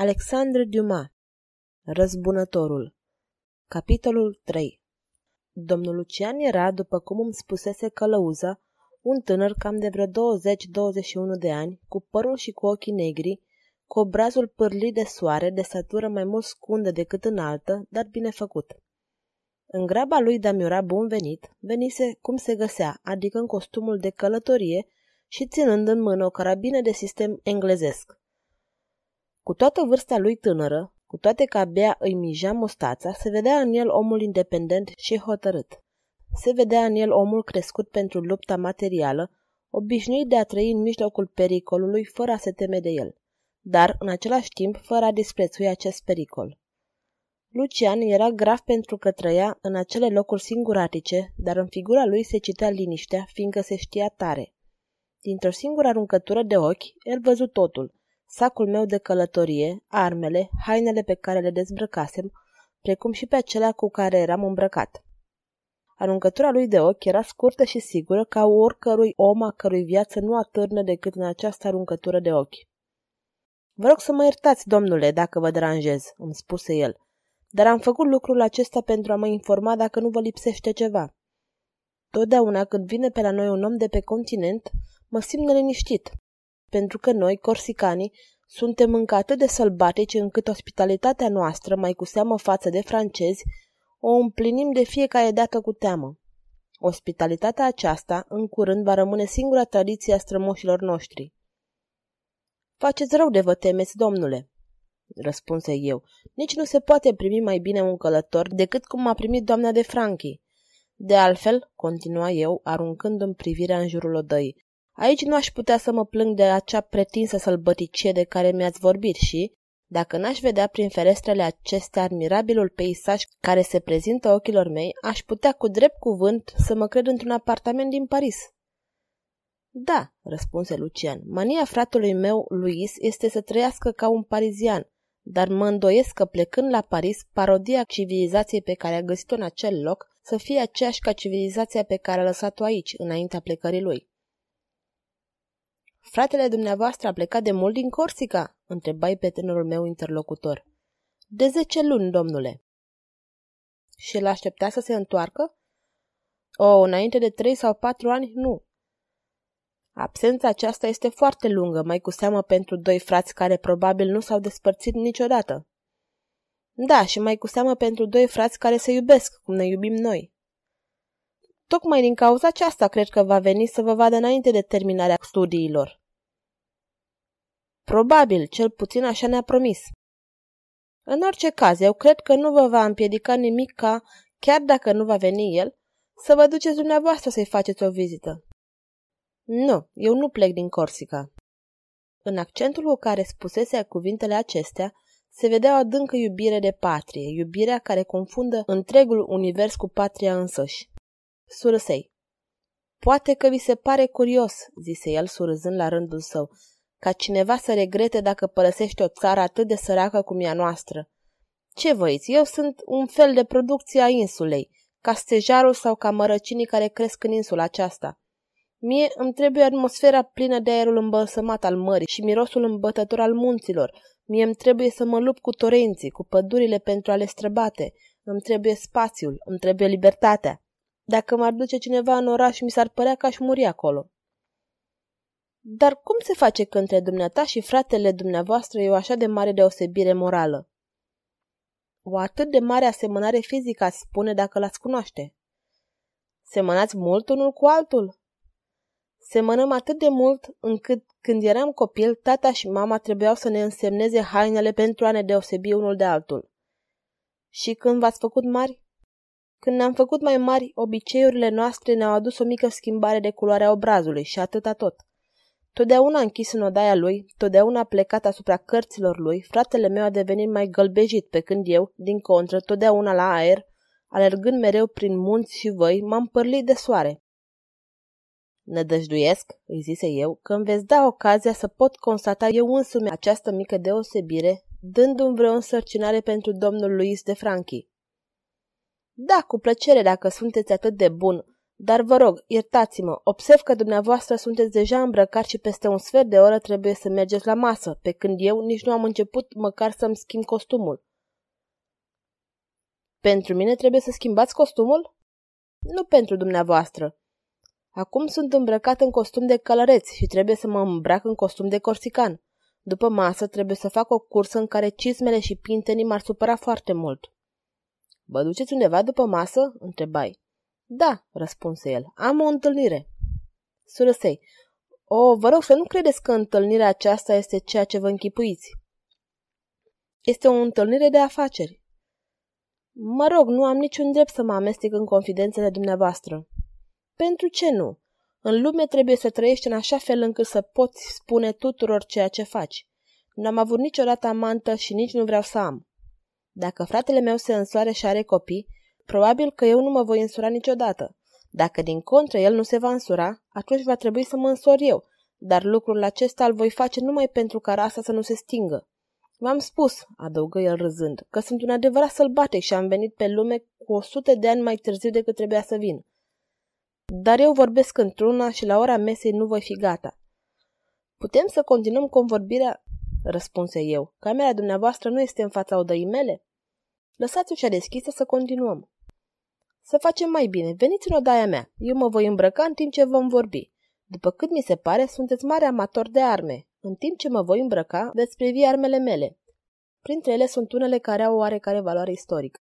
Alexandre Dumas Răzbunătorul Capitolul 3 Domnul Lucian era, după cum îmi spusese călăuza, un tânăr cam de vreo 20-21 de ani, cu părul și cu ochii negri, cu obrazul pârlit de soare, de satură mai mult scundă decât înaltă, dar bine făcut. În graba lui de a bun venit, venise cum se găsea, adică în costumul de călătorie și ținând în mână o carabină de sistem englezesc. Cu toată vârsta lui tânără, cu toate că abia îi mija mustața, se vedea în el omul independent și hotărât. Se vedea în el omul crescut pentru lupta materială, obișnuit de a trăi în mijlocul pericolului fără a se teme de el, dar, în același timp, fără a disprețui acest pericol. Lucian era grav pentru că trăia în acele locuri singuratice, dar în figura lui se citea liniștea, fiindcă se știa tare. Dintr-o singură aruncătură de ochi, el văzut totul, sacul meu de călătorie, armele, hainele pe care le dezbrăcasem, precum și pe acelea cu care eram îmbrăcat. Aruncătura lui de ochi era scurtă și sigură ca oricărui om a cărui viață nu atârnă decât în această aruncătură de ochi. Vă rog să mă iertați, domnule, dacă vă deranjez, îmi spuse el, dar am făcut lucrul acesta pentru a mă informa dacă nu vă lipsește ceva. Totdeauna când vine pe la noi un om de pe continent, mă simt neliniștit, pentru că noi, corsicanii, suntem încă atât de sălbatici încât ospitalitatea noastră, mai cu seamă față de francezi, o împlinim de fiecare dată cu teamă. Ospitalitatea aceasta, în curând, va rămâne singura tradiție a strămoșilor noștri. Faceți rău de vă temeți, domnule, răspunse eu. Nici nu se poate primi mai bine un călător decât cum a primit doamna de Franchi. De altfel, continua eu, aruncând în privirea în jurul odăii, Aici nu aș putea să mă plâng de acea pretinsă sălbăticie de care mi-ați vorbit și, dacă n-aș vedea prin ferestrele acestea admirabilul peisaj care se prezintă ochilor mei, aș putea cu drept cuvânt să mă cred într-un apartament din Paris. Da, răspunse Lucian, mania fratului meu, Luis, este să trăiască ca un parizian, dar mă îndoiesc că plecând la Paris, parodia civilizației pe care a găsit-o în acel loc să fie aceeași ca civilizația pe care a lăsat-o aici, înaintea plecării lui. Fratele dumneavoastră a plecat de mult din Corsica?" întrebai pe tânărul meu interlocutor. De zece luni, domnule." Și el aștepta să se întoarcă? O, înainte de trei sau patru ani, nu. Absența aceasta este foarte lungă, mai cu seamă pentru doi frați care probabil nu s-au despărțit niciodată. Da, și mai cu seamă pentru doi frați care se iubesc, cum ne iubim noi. Tocmai din cauza aceasta cred că va veni să vă vadă înainte de terminarea studiilor. Probabil, cel puțin așa ne-a promis. În orice caz, eu cred că nu vă va împiedica nimic ca, chiar dacă nu va veni el, să vă duceți dumneavoastră să-i faceți o vizită. Nu, eu nu plec din Corsica. În accentul cu care spusese cuvintele acestea, se vedea o adâncă iubire de patrie, iubirea care confundă întregul univers cu patria însăși. Surâsei. Poate că vi se pare curios, zise el surâzând la rândul său, ca cineva să regrete dacă părăsește o țară atât de săracă cum e a noastră. Ce voiți? Eu sunt un fel de producție a insulei, ca stejarul sau ca mărăcinii care cresc în insula aceasta. Mie îmi trebuie atmosfera plină de aerul îmbălsămat al mării și mirosul îmbătător al munților. Mie îmi trebuie să mă lupt cu torenții, cu pădurile pentru a le străbate. Îmi trebuie spațiul, îmi trebuie libertatea. Dacă m-ar duce cineva în oraș, mi s-ar părea că aș muri acolo. Dar cum se face că între dumneata și fratele dumneavoastră e o așa de mare deosebire morală? O atât de mare asemănare fizică ați spune dacă l-ați cunoaște. Semănați mult unul cu altul? Semănăm atât de mult încât când eram copil, tata și mama trebuiau să ne însemneze hainele pentru a ne deosebi unul de altul. Și când v-ați făcut mari? Când ne-am făcut mai mari, obiceiurile noastre ne-au adus o mică schimbare de culoarea obrazului și atâta tot. Totdeauna închis în odaia lui, totdeauna plecat asupra cărților lui, fratele meu a devenit mai gălbejit, pe când eu, din contră, totdeauna la aer, alergând mereu prin munți și văi, m-am părlit de soare. Nădăjduiesc, îi zise eu, că îmi veți da ocazia să pot constata eu însumi această mică deosebire, dându-mi vreo însărcinare pentru domnul Luis de Franchi. Da, cu plăcere, dacă sunteți atât de bun, Dar vă rog, iertați-mă, observ că dumneavoastră sunteți deja îmbrăcat și peste un sfert de oră trebuie să mergeți la masă, pe când eu nici nu am început măcar să-mi schimb costumul. Pentru mine trebuie să schimbați costumul? Nu pentru dumneavoastră. Acum sunt îmbrăcat în costum de călăreț și trebuie să mă îmbrac în costum de corsican. După masă trebuie să fac o cursă în care cizmele și pintenii m-ar supăra foarte mult. Vă duceți undeva după masă? întrebai. Da, răspunse el. Am o întâlnire. Surăsei. O, vă rog să nu credeți că întâlnirea aceasta este ceea ce vă închipuiți. Este o întâlnire de afaceri. Mă rog, nu am niciun drept să mă amestec în confidențele dumneavoastră. Pentru ce nu? În lume trebuie să trăiești în așa fel încât să poți spune tuturor ceea ce faci. Nu am avut niciodată amantă și nici nu vreau să am. Dacă fratele meu se însoare și are copii, probabil că eu nu mă voi însura niciodată. Dacă din contră el nu se va însura, atunci va trebui să mă însor eu, dar lucrul acesta îl voi face numai pentru ca rasa să nu se stingă. V-am spus, adăugă el râzând, că sunt un adevărat sălbatec și am venit pe lume cu o sută de ani mai târziu decât trebuia să vin. Dar eu vorbesc într-una și la ora mesei nu voi fi gata. Putem să continuăm convorbirea? Răspunse eu. Camera dumneavoastră nu este în fața odăii mele? Lăsați ușa deschisă să continuăm. Să facem mai bine. Veniți în odaia mea. Eu mă voi îmbrăca în timp ce vom vorbi. După cât mi se pare, sunteți mare amator de arme. În timp ce mă voi îmbrăca, veți privi armele mele. Printre ele sunt unele care au oarecare valoare istorică.